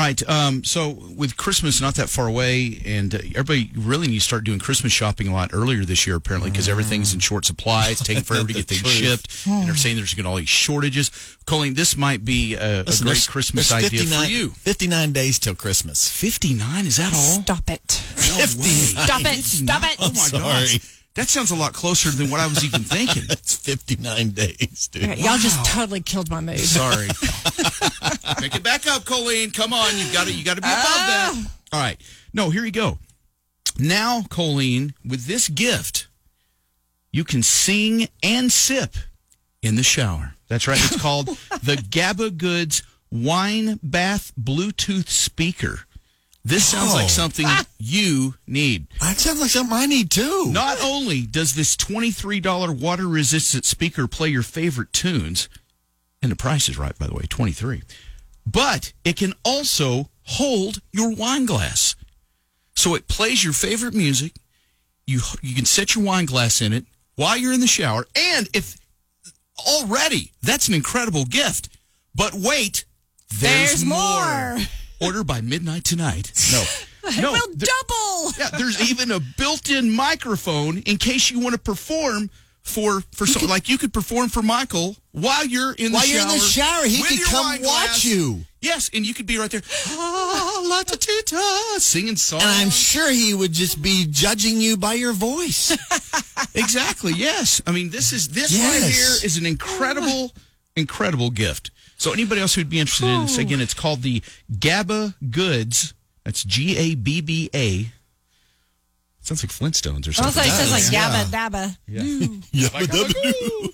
All right. Um, so with Christmas not that far away, and uh, everybody really needs to start doing Christmas shopping a lot earlier this year, apparently, because everything's in short supply. It's taking forever to get things shipped, and they're saying there's going to be all these shortages. Colleen, this might be a, a great there's- Christmas there's idea for 59 you. 59 days till Christmas. Fifty nine? Is that all? Stop it. No way. Stop it. Stop it. Oh my Sorry. gosh. That sounds a lot closer than what I was even thinking. It's 59 days, dude. All right, Y'all just totally killed my mood. Sorry. Pick it back up, Colleen. Come on, you got to you got to be above ah. that. All right. No, here you go. Now, Colleen, with this gift, you can sing and sip in the shower. That's right. It's called the Gabba Goods Wine Bath Bluetooth Speaker. This sounds Oh. like something ah. you need. That sounds like something I need too. Not only does this $23 water resistant speaker play your favorite tunes, and the price is right, by the way, 23 but it can also hold your wine glass. So it plays your favorite music. You, you can set your wine glass in it while you're in the shower. And if already that's an incredible gift, but wait, there's, There's more. Order by midnight tonight. No. No, We'll there- double. yeah, there's even a built-in microphone in case you want to perform for for so, like you could perform for Michael while you're in the While shower. you're in the shower, he could come watch you. Yes, and you could be right there, ah, la ta ta, singing songs. And I'm sure he would just be judging you by your voice. exactly. Yes, I mean this is this right here is an incredible, incredible gift. So anybody else who'd be interested in this, again, it's called the Gabba Goods. That's G A B B A. Sounds like Flintstones or something. Also, something. it says like Yeah. dabba dabba.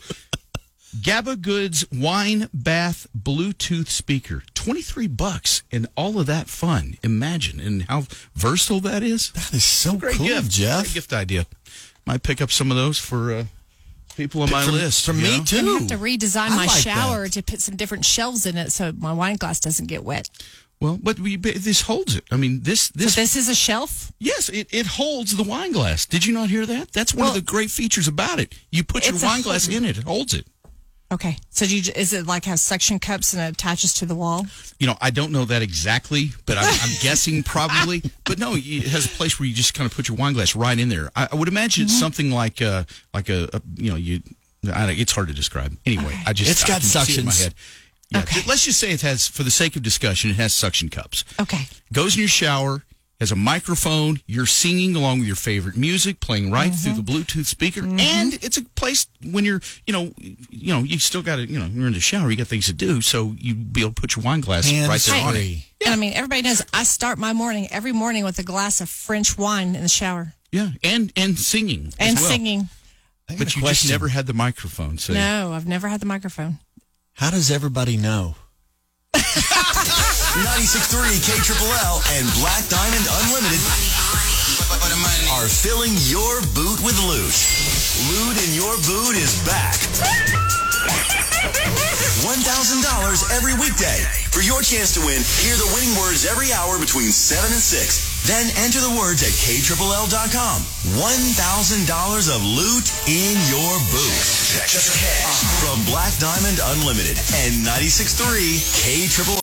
Gabba Goods Wine Bath Bluetooth speaker. 23 bucks and all of that fun. Imagine and how versatile that is. That is so Great cool, gift. Jeff. Great gift idea. Might pick up some of those for uh, people on my From- list. for you me know? too. I have to redesign I my like shower that. to put some different shelves in it so my wine glass doesn't get wet. Well, but we, but this holds it. I mean, this this, So this is a shelf. yes, it, it holds the wine glass. Did you not hear that? That's one Well, of the great features about it. You put your wine glass hold- in it, it holds it. Okay. So do you, is it like has suction cups and it attaches to the wall? You know, I don't know that exactly, but I'm, I'm guessing probably. But no, it has a place where you just kind of put your wine glass right in there. I, I would imagine Mm-hmm. it's something like uh like a, a you know you. I, don't- it's hard to describe. Anyway, I just It's I got can see it in my head. Yeah, Okay. Let's just say it has, for the sake of discussion, it has suction cups. Okay. Goes in your shower, has a microphone. You're singing along with your favorite music, playing right through the mm-hmm. Bluetooth speaker, mm-hmm. and it's a place when you're, you know, you know, you still got to, you know, you're in the shower, you got things to do, so you'd be able to put your wine glass Hands right there on it. free. And I mean, everybody knows I start my morning every morning with a glass of French wine in the shower Yeah, and and singing as and well. singing. But you question. just never had the microphone. So No, I've never had the microphone. How does everybody know? 96.3 K Triple L and Black Diamond Unlimited are filling your boot with loot. Loot in your boot is back. $1,000 every weekday. For your chance to win, hear the winning words every hour between 7 and 6. Then enter the words at KTRIPLE.com. $1,000 of loot in your boot. Just From Black Diamond Unlimited and 96.3 K Triple